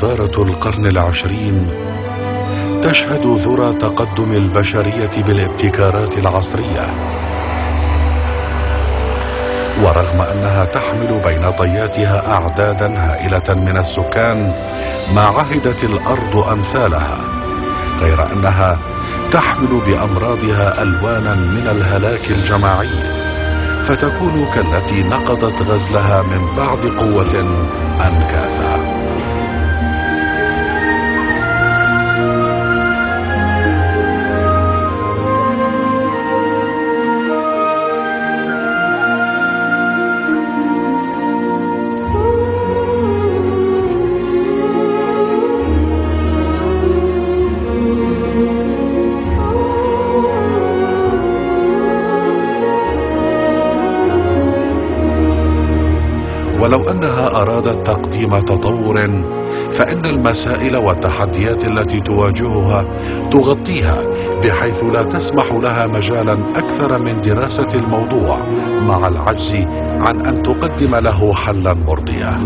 حضارة القرن العشرين تشهد ذرى تقدم البشرية بالابتكارات العصرية. ورغم أنها تحمل بين طياتها أعدادا هائلة من السكان ما عهدت الأرض أمثالها غير أنها تحمل بأمراضها ألوانا من الهلاك الجماعي فتكون كالتي نقضت غزلها من بعد قوة أنكاثا. ولو أنها أرادت تقديم تطور فإن المسائل والتحديات التي تواجهها تغطيها بحيث لا تسمح لها مجالا أكثر من دراسة الموضوع مع العجز عن أن تقدم له حلا مرضيا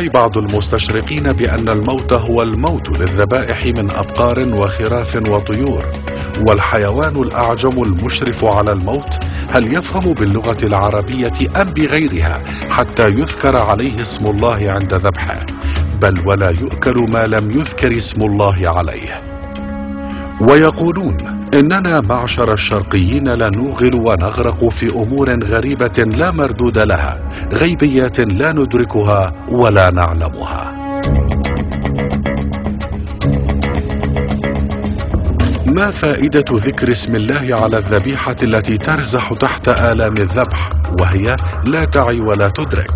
يدعي بعض المستشرقين بأن الموت هو الموت للذبائح من أبقار وخراف وطيور والحيوان الأعجم المشرف على الموت هل يفهم باللغة العربية أم بغيرها حتى يذكر عليه اسم الله عند ذبحه؟ بل ولا يؤكل ما لم يذكر اسم الله عليه. ويقولون إننا معشر الشرقيين لنوغل ونغرق في أمور غريبة لا مردود لها غيبيات لا ندركها ولا نعلمها. ما فائدة ذكر اسم الله على الذبيحة التي ترزح تحت آلام الذبح وهي لا تعي ولا تدرك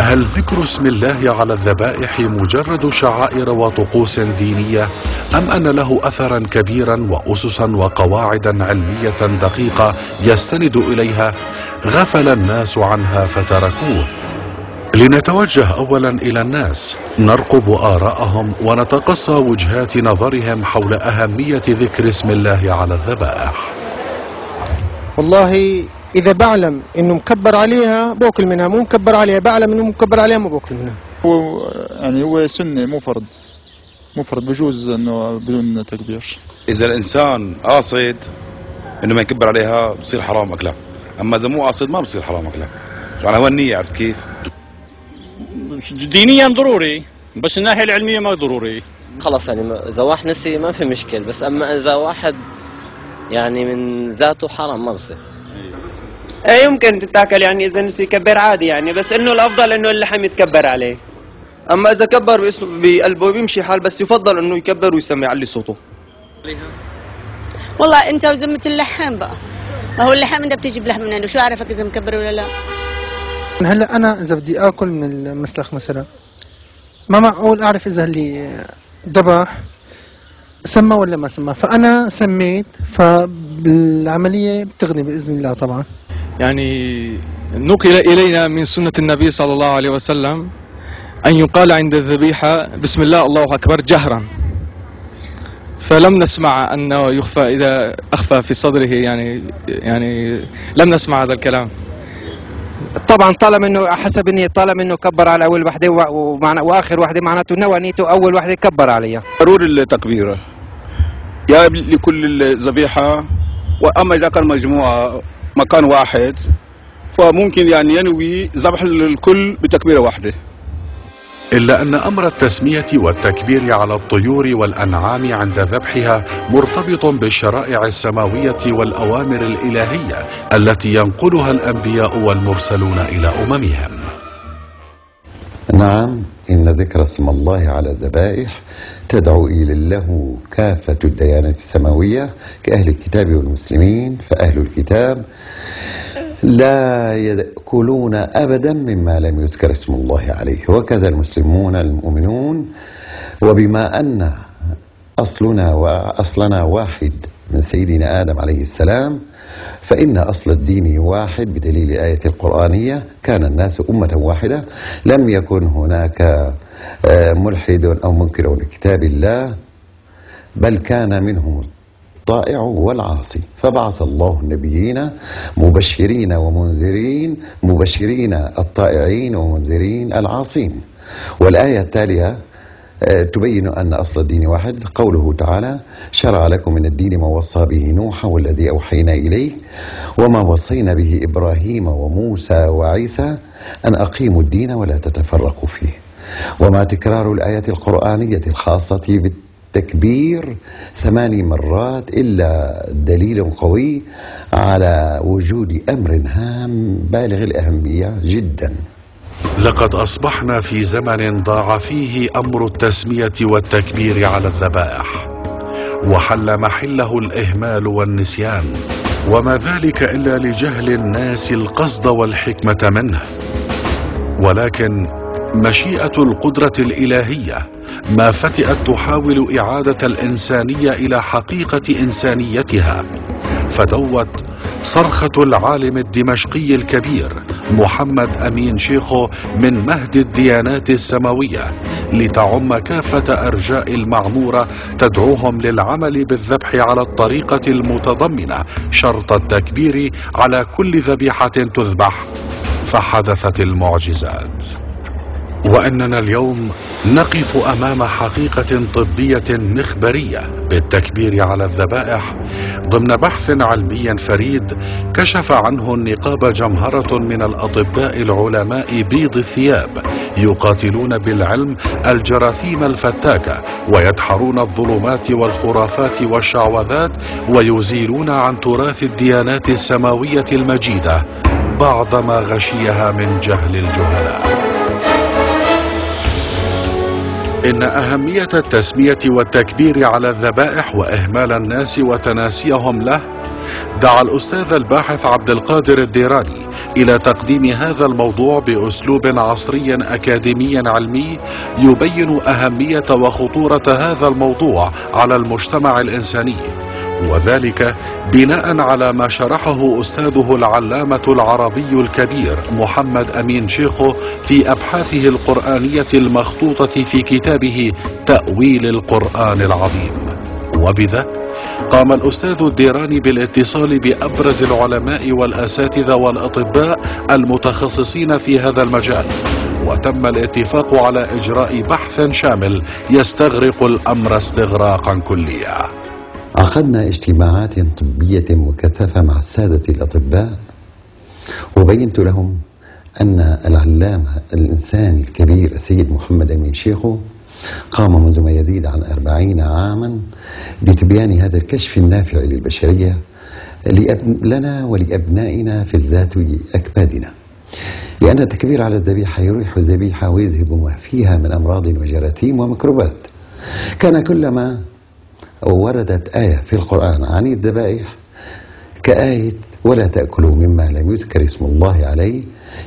هل ذكر اسم الله على الذبائح مجرد شعائر وطقوس دينية؟ أم أن له اثرا كبيرا واسسا وقواعدا علمية دقيقة يستند إليها؟ غفل الناس عنها فتركوه. لنتوجه اولا إلى الناس. نرقب آراءهم ونتقصى وجهات نظرهم حول أهمية ذكر اسم الله على الذبائح. والله إذا بعلم إنه مكبر عليها باكل منها مو مكبر عليها بعلم إنه مكبر عليها ما باكل منها. هو يعني هو سنة مو فرض مو فرض بجوز إنه بدون تكبير. إذا الإنسان قاصد إنه ما يكبر عليها بصير حرام أكلها أما إذا مو قاصد ما بصير حرام أكلها. يعني هو النية عرفت كيف؟ دينيا ضروري بس الناحية العلمية ما ضروري. خلاص يعني إذا واحد نسي ما في مشكل بس أما إذا واحد يعني من ذاته حرام ما بصير. إيه يمكن تتاكل يعني إذا نسي يكبر عادي يعني بس إنه الأفضل إنه اللحم يتكبر عليه. أما إذا كبر بقلبه بيمشي حال بس يفضل إنه يكبر ويسمي علي صوته. والله أنت وزمة اللحم بقى. ما هو اللحم أنت بتجيب لحم منين وشو اعرفك إذا مكبر ولا لا؟ هلأ أنا إذا بدي آكل من المسلخ مثلا ما معقول أعرف إذا اللي ذبح سمى ولا ما سمى؟ فأنا سميت فالعملية بتغني بإذن الله طبعا. يعني نقل إلينا من سنة النبي صلى الله عليه وسلم أن يقال عند الذبيحة بسم الله الله أكبر جهرا. فلم نسمع أنه يخفى إذا أخفى في صدره يعني يعني لم نسمع هذا الكلام. طبعا طالما إنه حسب النية طالما إنه كبر على أول وحدة ومعنى وآخر وحدة معناته نوى نيته أول وحدة كبر عليها. ضروري التكبير. يا لكل ذبيحه وأما إذا كان مجموعة مكان واحد فممكن يعني ينوي ذبح الكل بتكبيرة واحدة. إلا أن أمر التسمية والتكبير على الطيور والأنعام عند ذبحها مرتبط بالشرائع السماوية والأوامر الإلهية التي ينقلها الأنبياء والمرسلون إلى أممهم. نعم إن ذكر اسم الله على الذبائح تدعو إلى له كافة الديانات السماوية كأهل الكتاب والمسلمين فأهل الكتاب لا يأكلون أبدا مما لم يذكر اسم الله عليه. وكذا المسلمون المؤمنون وبما أن أصلنا وأصلنا واحد من سيدنا آدم عليه السلام فإن أصل الدين واحد بدليل الآية القرآنية. كان الناس أمة واحدة. لم يكن هناك آه، ملحد أو منكر لكتاب الله بل كان منهم الطائع والعاصي. فبعث الله النبيين مبشرين ومنذرين مبشرين الطائعين ومنذرين العاصين. والآية التالية آه، تبين أن أصل الدين واحد. قوله تعالى شرع لكم من الدين ما وصى به نوحا والذي أوحينا إليه وما وصينا به إبراهيم وموسى وعيسى أن أقيموا الدين ولا تتفرقوا فيه. وما تكرار الآية القرآنية الخاصة بالتكبير ثماني مرات إلا دليل قوي على وجود أمر هام بالغ الأهمية جداً. لقد أصبحنا في زمن ضاع فيه أمر التسمية والتكبير على الذبائح وحل محله الإهمال والنسيان وما ذلك إلا لجهل الناس القصد والحكمة منه. ولكن مشيئة القدرة الإلهية ما فتئت تحاول إعادة الإنسانية إلى حقيقة إنسانيتها. فدوت صرخة العالم الدمشقي الكبير محمد أمين شيخو من مهد الديانات السماوية لتعم كافة أرجاء المعمورة تدعوهم للعمل بالذبح على الطريقة المتضمنة شرط التكبير على كل ذبيحة تذبح. فحدثت المعجزات. وأننا اليوم نقف أمام حقيقة طبية مخبريه بالتكبير على الذبائح ضمن بحث علمي فريد كشف عنه النقاب جمهرة من الأطباء العلماء بيض الثياب يقاتلون بالعلم الجراثيم الفتاكة ويدحرون الظلمات والخرافات والشعوذات ويزيلون عن تراث الديانات السماوية المجيدة بعض ما غشيها من جهل الجهلاء. إن أهمية التسمية والتكبير على الذبائح وإهمال الناس وتناسيهم له دعا الأستاذ الباحث عبد القادر الديراني إلى تقديم هذا الموضوع بأسلوب عصري أكاديمي علمي يبين أهمية وخطورة هذا الموضوع على المجتمع الإنساني. وذلك بناء على ما شرحه أستاذه العلامة العربي الكبير محمد أمين شيخو في أبحاثه القرآنية المخطوطة في كتابه تأويل القرآن العظيم. وبذا قام الأستاذ الديراني بالاتصال بأبرز العلماء والأساتذة والأطباء المتخصصين في هذا المجال وتم الاتفاق على إجراء بحث شامل يستغرق الأمر استغراقا كليا. عقدنا اجتماعات طبية مكثفة مع السادة الأطباء وبينت لهم أن العلامة الإنساني الكبير السيد محمد أمين شيخو قام منذ ما يزيد عن أربعين عاما بتبيان هذا الكشف النافع للبشرية لنا ولأبنائنا في الذات أكبادنا. لأن التكبير على الذبيحة يريح الذبيحة ويذهب ما فيها من أمراض وجراثيم وميكروبات. كان كلما وردت آية في القرآن عن الذبائح كآية ولا تأكلوا مما لم يذكر اسم الله عليه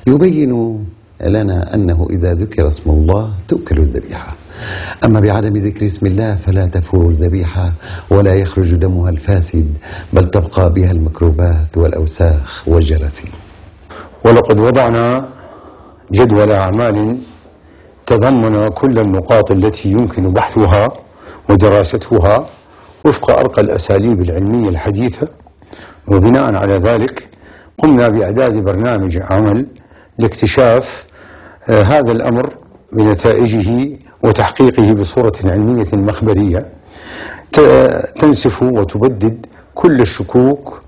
يبين لنا أنه إذا ذكر اسم الله تؤكل الذبيحة. أما بعدم ذكر اسم الله فلا تفور الذبيحة ولا يخرج دمها الفاسد بل تبقى بها الميكروبات والأوساخ والجراثيم. ولقد وضعنا جدول أعمال تضمن كل النقاط التي يمكن بحثها ودراستها وفق أرقى الأساليب العلمية الحديثة وبناء على ذلك قمنا بإعداد برنامج عمل لاكتشاف آه، هذا الأمر بنتائجه وتحقيقه بصورة علمية مخبرية تنسف وتبدد كل الشكوك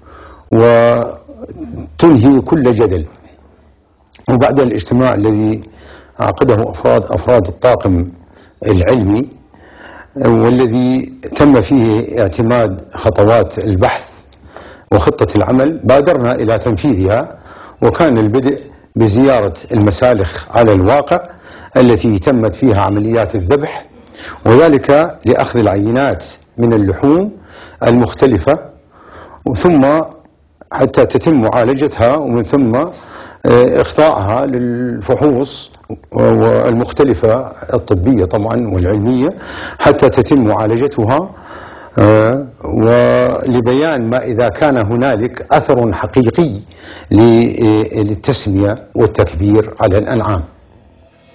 وتنهي كل جدل. وبعد الاجتماع الذي عقده أفراد أفراد الطاقم العلمي والذي تم فيه اعتماد خطوات البحث وخطة العمل بادرنا إلى تنفيذها وكان البدء بزيارة المسالخ على الواقع التي تمت فيها عمليات الذبح وذلك لأخذ العينات من اللحوم المختلفة ثم حتى تتم معالجتها ومن ثم آه، إخضاعها للفحوص والمختلفة الطبية طبعا والعلمية حتى تتم معالجتها آه، ولبيان ما إذا كان هنالك أثر حقيقي للتسمية والتكبير على الأنعام.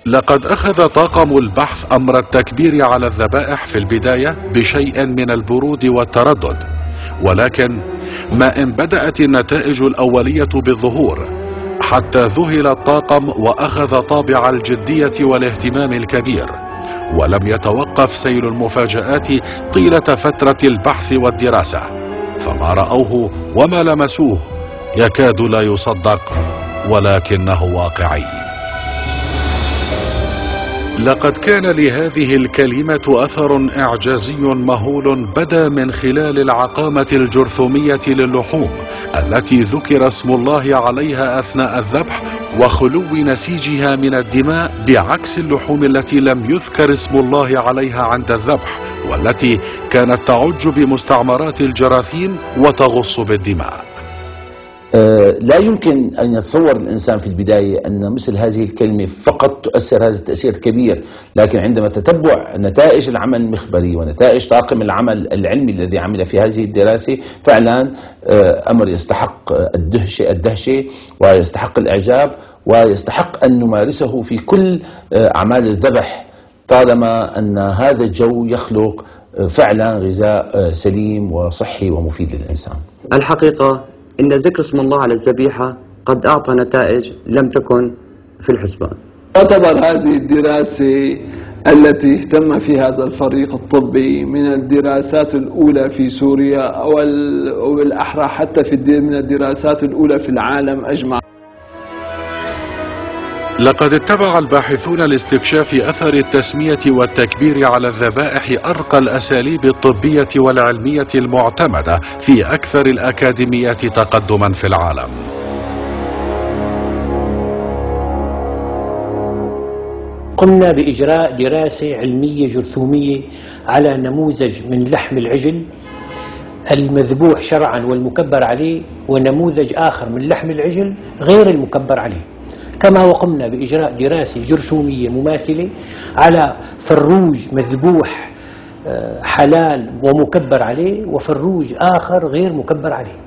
لقد أخذ طاقم البحث أمر التكبير على الذبائح في البداية بشيء من البرود والتردد ولكن ما إن بدأت النتائج الأولية بالظهور حتى ذهل الطاقم وأخذ طابع الجدية والاهتمام الكبير. ولم يتوقف سيل المفاجآت طيلة فترة البحث والدراسة. فما رأوه وما لمسوه يكاد لا يصدق ولكنه واقعي. لقد كان لهذه الكلمة أثر إعجازي مهول بدا من خلال العقامة الجرثومية للحوم التي ذكر اسم الله عليها أثناء الذبح وخلو نسيجها من الدماء بعكس اللحوم التي لم يذكر اسم الله عليها عند الذبح والتي كانت تعج بمستعمرات الجراثيم وتغص بالدماء. لا يمكن أن يتصور الإنسان في البداية أن مثل هذه الكلمة فقط تؤثر هذا التأثير الكبير لكن عندما تتبع نتائج العمل المخبري ونتائج طاقم العمل العلمي الذي عمل في هذه الدراسة فعلا آه، أمر يستحق الدهشة, الدهشة ويستحق الإعجاب ويستحق أن نمارسه في كل آه، أعمال الذبح طالما أن هذا الجو يخلق فعلا غذاء سليم وصحي ومفيد للإنسان. الحقيقة إن ذكر اسم الله على الذبيحة قد أعطى نتائج لم تكن في الحسبان. تعتبر هذه الدراسة التي اهتم فيها هذا الفريق الطبي من الدراسات الأولى في سوريا بالأحرى حتى في من الدراسات الأولى في العالم أجمع. لقد اتبع الباحثون لاستكشاف أثر التسمية والتكبير على الذبائح أرقى الأساليب الطبية والعلمية المعتمدة في أكثر الأكاديميات تقدما في العالم. قمنا بإجراء دراسة علمية جرثومية على نموذج من لحم العجل المذبوح شرعا والمكبر عليه ونموذج آخر من لحم العجل غير المكبر عليه. كما وقمنا بإجراء دراسة جرثومية مماثلة على فروج مذبوح آه، حلال ومكبر عليه وفروج آخر غير مكبر عليه.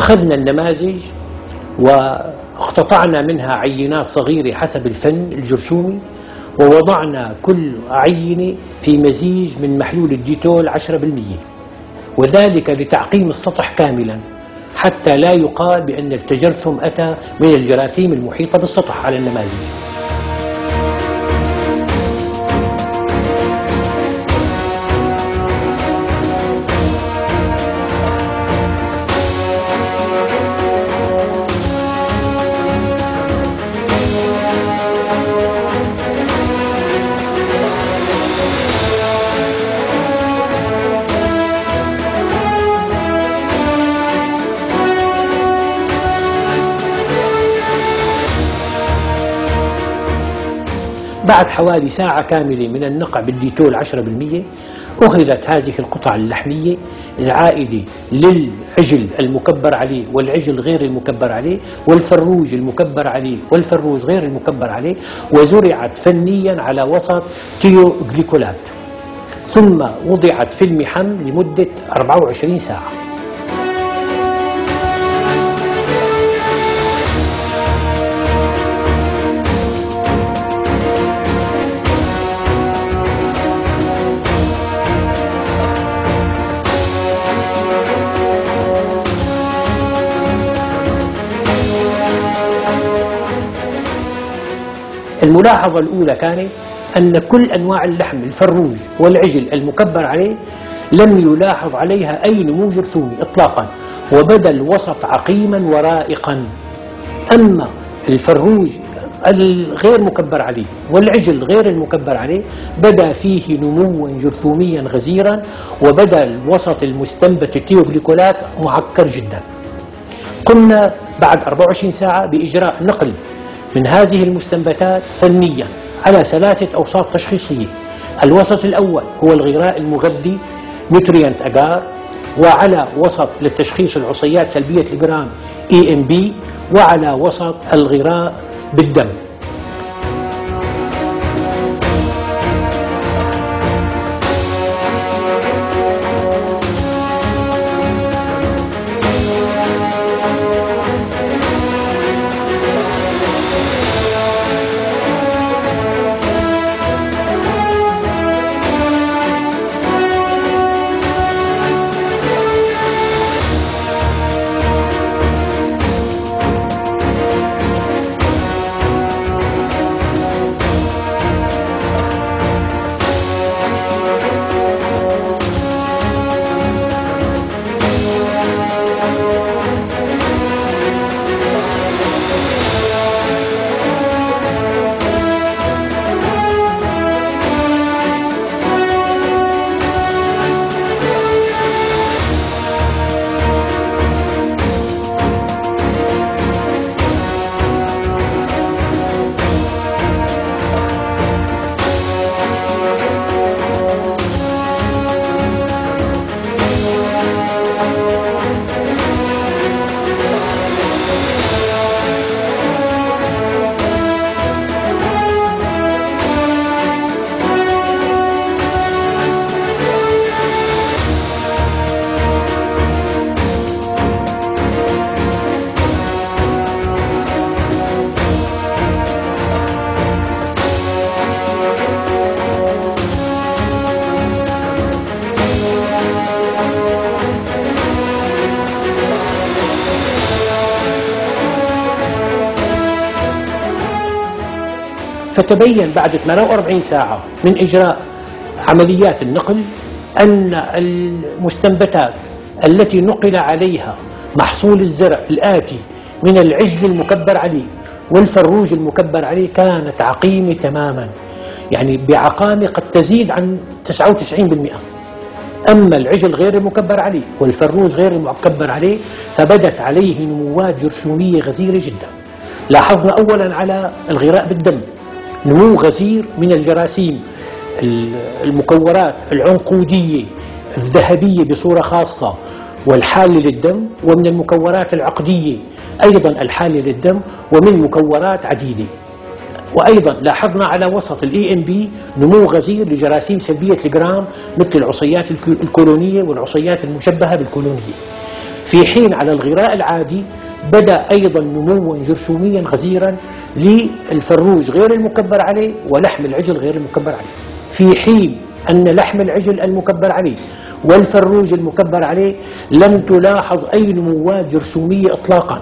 أخذنا النماذج واقتطعنا منها عينات صغيرة حسب الفن الجرثومي ووضعنا كل عينة في مزيج من محلول الديتول 10% وذلك لتعقيم السطح كاملا حتى لا يقال بأن التجرثم أتى من الجراثيم المحيطة بالسطح على النماذج. بعد حوالي ساعة كاملة من النقع بالديتول 10% أخذت هذه القطع اللحمية العائدة للعجل المكبر عليه والعجل غير المكبر عليه والفروج المكبر عليه والفروج غير المكبر عليه وزرعت فنيا على وسط تيوغليكولات. ثم وضعت في المحم لمدة 24 ساعة. الملاحظة الأولى كانت أن كل أنواع اللحم الفروج والعجل المكبر عليه لم يلاحظ عليها أي نمو جرثومي إطلاقا وبدأ الوسط عقيما ورائقا. أما الفروج الغير مكبر عليه والعجل غير المكبر عليه بدأ فيه نموا جرثوميا غزيرا وبدأ الوسط المستنبت التيوغليكولات معكر جدا. قمنا بعد 24 ساعة بإجراء نقل من هذه المستنبتات فنيا على ثلاثة أوساط تشخيصية. الوسط الأول هو الغذاء المغذي nutrient agar وعلى وسط للتشخيص العصيات سلبية الجرام EMB وعلى وسط الغراء بالدم. فتبين بعد 48 ساعة من إجراء عمليات النقل أن المستنبتات التي نقل عليها محصول الزرع الآتي من العجل المكبر عليه والفروج المكبر عليه كانت عقيمة تماما. يعني بعقامة قد تزيد عن 99% أما العجل غير المكبر عليه والفروج غير المكبر عليه فبدت عليه نموات جرثومية غزيرة جدا. لاحظنا أولا على الغراء بالدم. نمو غزير من الجراثيم المكورات العنقودية الذهبية بصورة خاصة والحالة للدم ومن المكورات العقدية. أيضا الحالة للدم ومن مكورات عديدة. وأيضا لاحظنا على وسط ال EMB نمو غزير لجراثيم سلبية الجرام مثل العصيات الكولونية والعصيات المشبهة بالكولونية. في حين على الغراء العادي بدأ أيضا نموا جرثوميا غزيرا للفروج غير المكبر عليه ولحم العجل غير المكبر عليه. في حين أن لحم العجل المكبر عليه والفروج المكبر عليه لم تلاحظ أي نموات جرثومية إطلاقا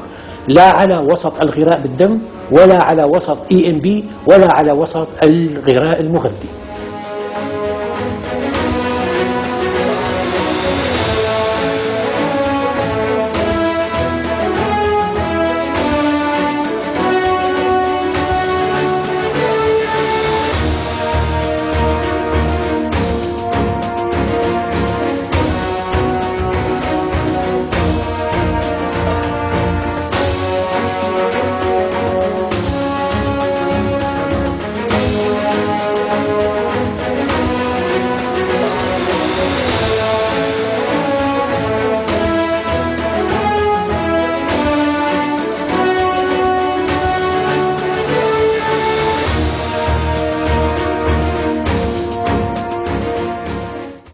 لا على وسط الغراء بالدم ولا على وسط اي ام بي ولا على وسط الغراء المغذي.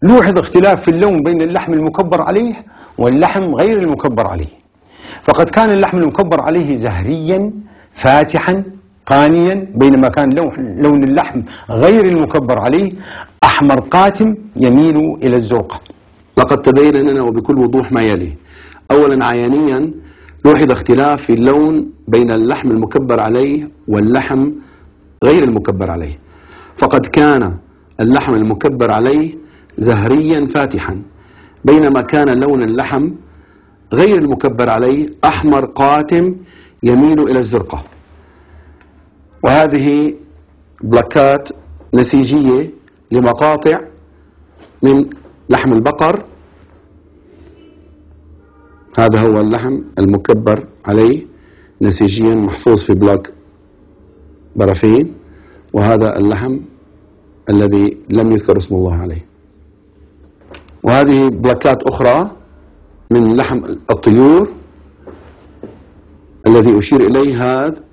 لوحظ اختلاف في اللون بين اللحم المكبر عليه واللحم غير المكبر عليه. فقد كان اللحم المكبر عليه زهريا فاتحا قانيا بينما كان لون اللحم غير المكبر عليه أحمر قاتم يميل إلى الزرقة لقد تبين لنا وبكل وضوح ما يلي. أولا عيانيا لوحظ اختلاف في اللون بين اللحم المكبر عليه واللحم غير المكبر عليه. فقد كان اللحم المكبر عليه زهريا فاتحا بينما كان لون اللحم غير المكبر عليه أحمر قاتم يميل إلى الزرقة وهذه بلاكات نسيجية لمقاطع من لحم البقر. هذا هو اللحم المكبر عليه نسيجيا محفوظ في بلاك برافين وهذا اللحم الذي لم يذكر اسم الله عليه. وهذه بلاكات أخرى من لحم الطيور الذي أشير إليه هذا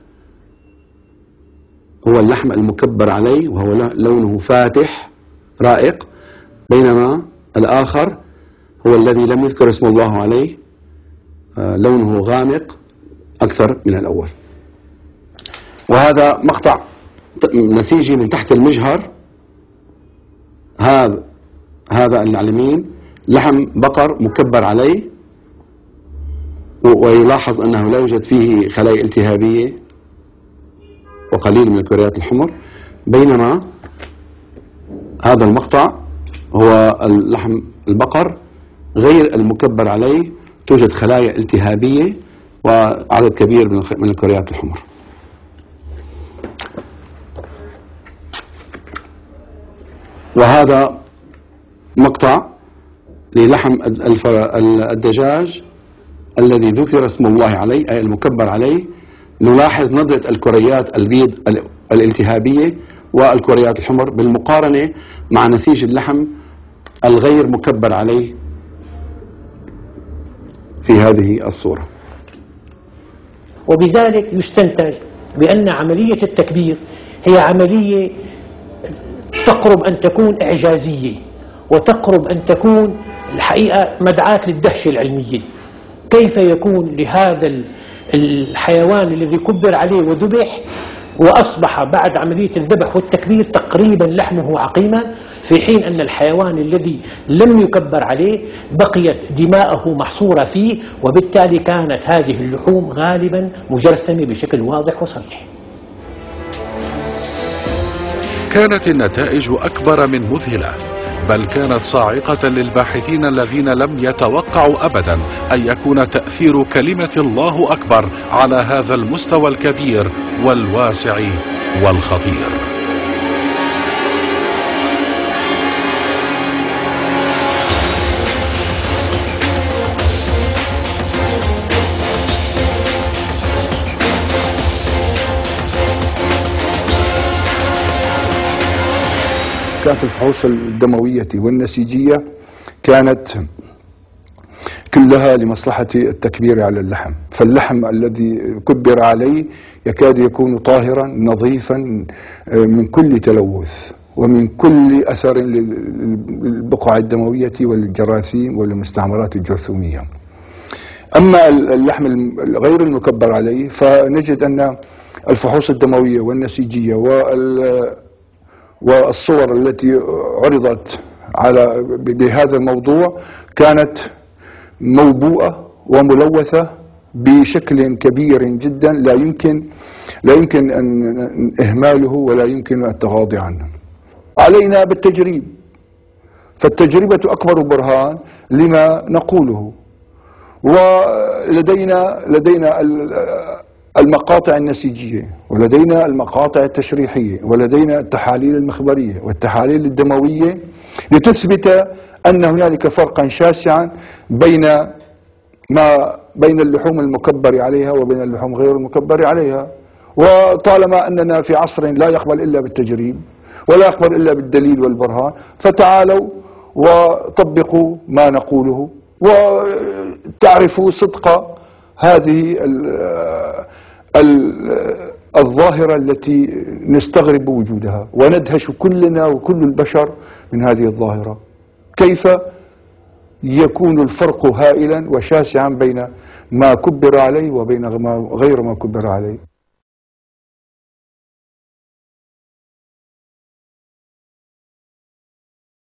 هو اللحم المكبر عليه وهو لونه فاتح رائق. بينما الآخر هو الذي لم يذكر اسم الله عليه آه، لونه غامق أكثر من الأول. وهذا مقطع نسيجي من تحت المجهر. هذا هذا اليمين لحم بقر مكبر عليه ويلاحظ أنه لا يوجد فيه خلايا التهابية وقليل من الكريات الحمر. بينما هذا المقطع هو اللحم البقر غير المكبر عليه توجد خلايا التهابية وعدد كبير من الكريات الحمر. وهذا مقطع للحم الدجاج الذي ذكر اسم الله عليه أي المكبر عليه. نلاحظ نضرة الكريات البيض الالتهابية والكريات الحمر بالمقارنة مع نسيج اللحم الغير مكبر عليه في هذه الصورة. وبذلك يستنتج بأن عملية التكبير هي عملية تقرب أن تكون إعجازية. وتقرب أن تكون الحقيقة مدعاة للدهشة العلمية كيف يكون لهذا الحيوان الذي كبر عليه وذبح وأصبح بعد عملية الذبح والتكبير تقريبا لحمه عقيما في حين أن الحيوان الذي لم يكبر عليه بقيت دماءه محصورة فيه وبالتالي كانت هذه اللحوم غالبا مجرثمة بشكل واضح وصريح. كانت النتائج أكبر من مذهلة. بل كانت صاعقة للباحثين الذين لم يتوقعوا أبدا أن يكون تأثير كلمة الله أكبر على هذا المستوى الكبير والواسع والخطير. كانت الفحوص الدموية والنسيجية كانت كلها لمصلحة التكبير على اللحم. فاللحم الذي كبر عليه يكاد يكون طاهرا نظيفا آه، من كل تلوث ومن كل أثر للبقع الدموية والجراثيم والمستعمرات الجرثومية. أما اللحم غير المكبر عليه فنجد أن الفحوص الدموية والنسيجية وال والصور التي عرضت على بهذا الموضوع كانت موبوءة وملوثة بشكل كبير جدا. لا يمكن لا يمكن أن إهماله ولا يمكن التغاضي عنه. علينا بالتجريب. فالتجربة أكبر برهان لما نقوله. ولدينا لدينا المقاطع النسيجية ولدينا المقاطع التشريحية ولدينا التحاليل المخبرية والتحاليل الدموية لتثبت أن هنالك فرقا شاسعا بين ما بين اللحوم المكبر عليها وبين اللحوم غير المكبر عليها. وطالما أننا في عصر لا يقبل إلا بالتجريب ولا يقبل إلا بالدليل والبرهان فتعالوا وطبقوا ما نقوله وتعرفوا صدق هذه الظاهرة التي نستغرب وجودها وندهش كلنا وكل البشر من هذه الظاهرة. كيف يكون الفرق هائلا وشاسعا بين ما كبر عليه وبين غير ما كبر عليه؟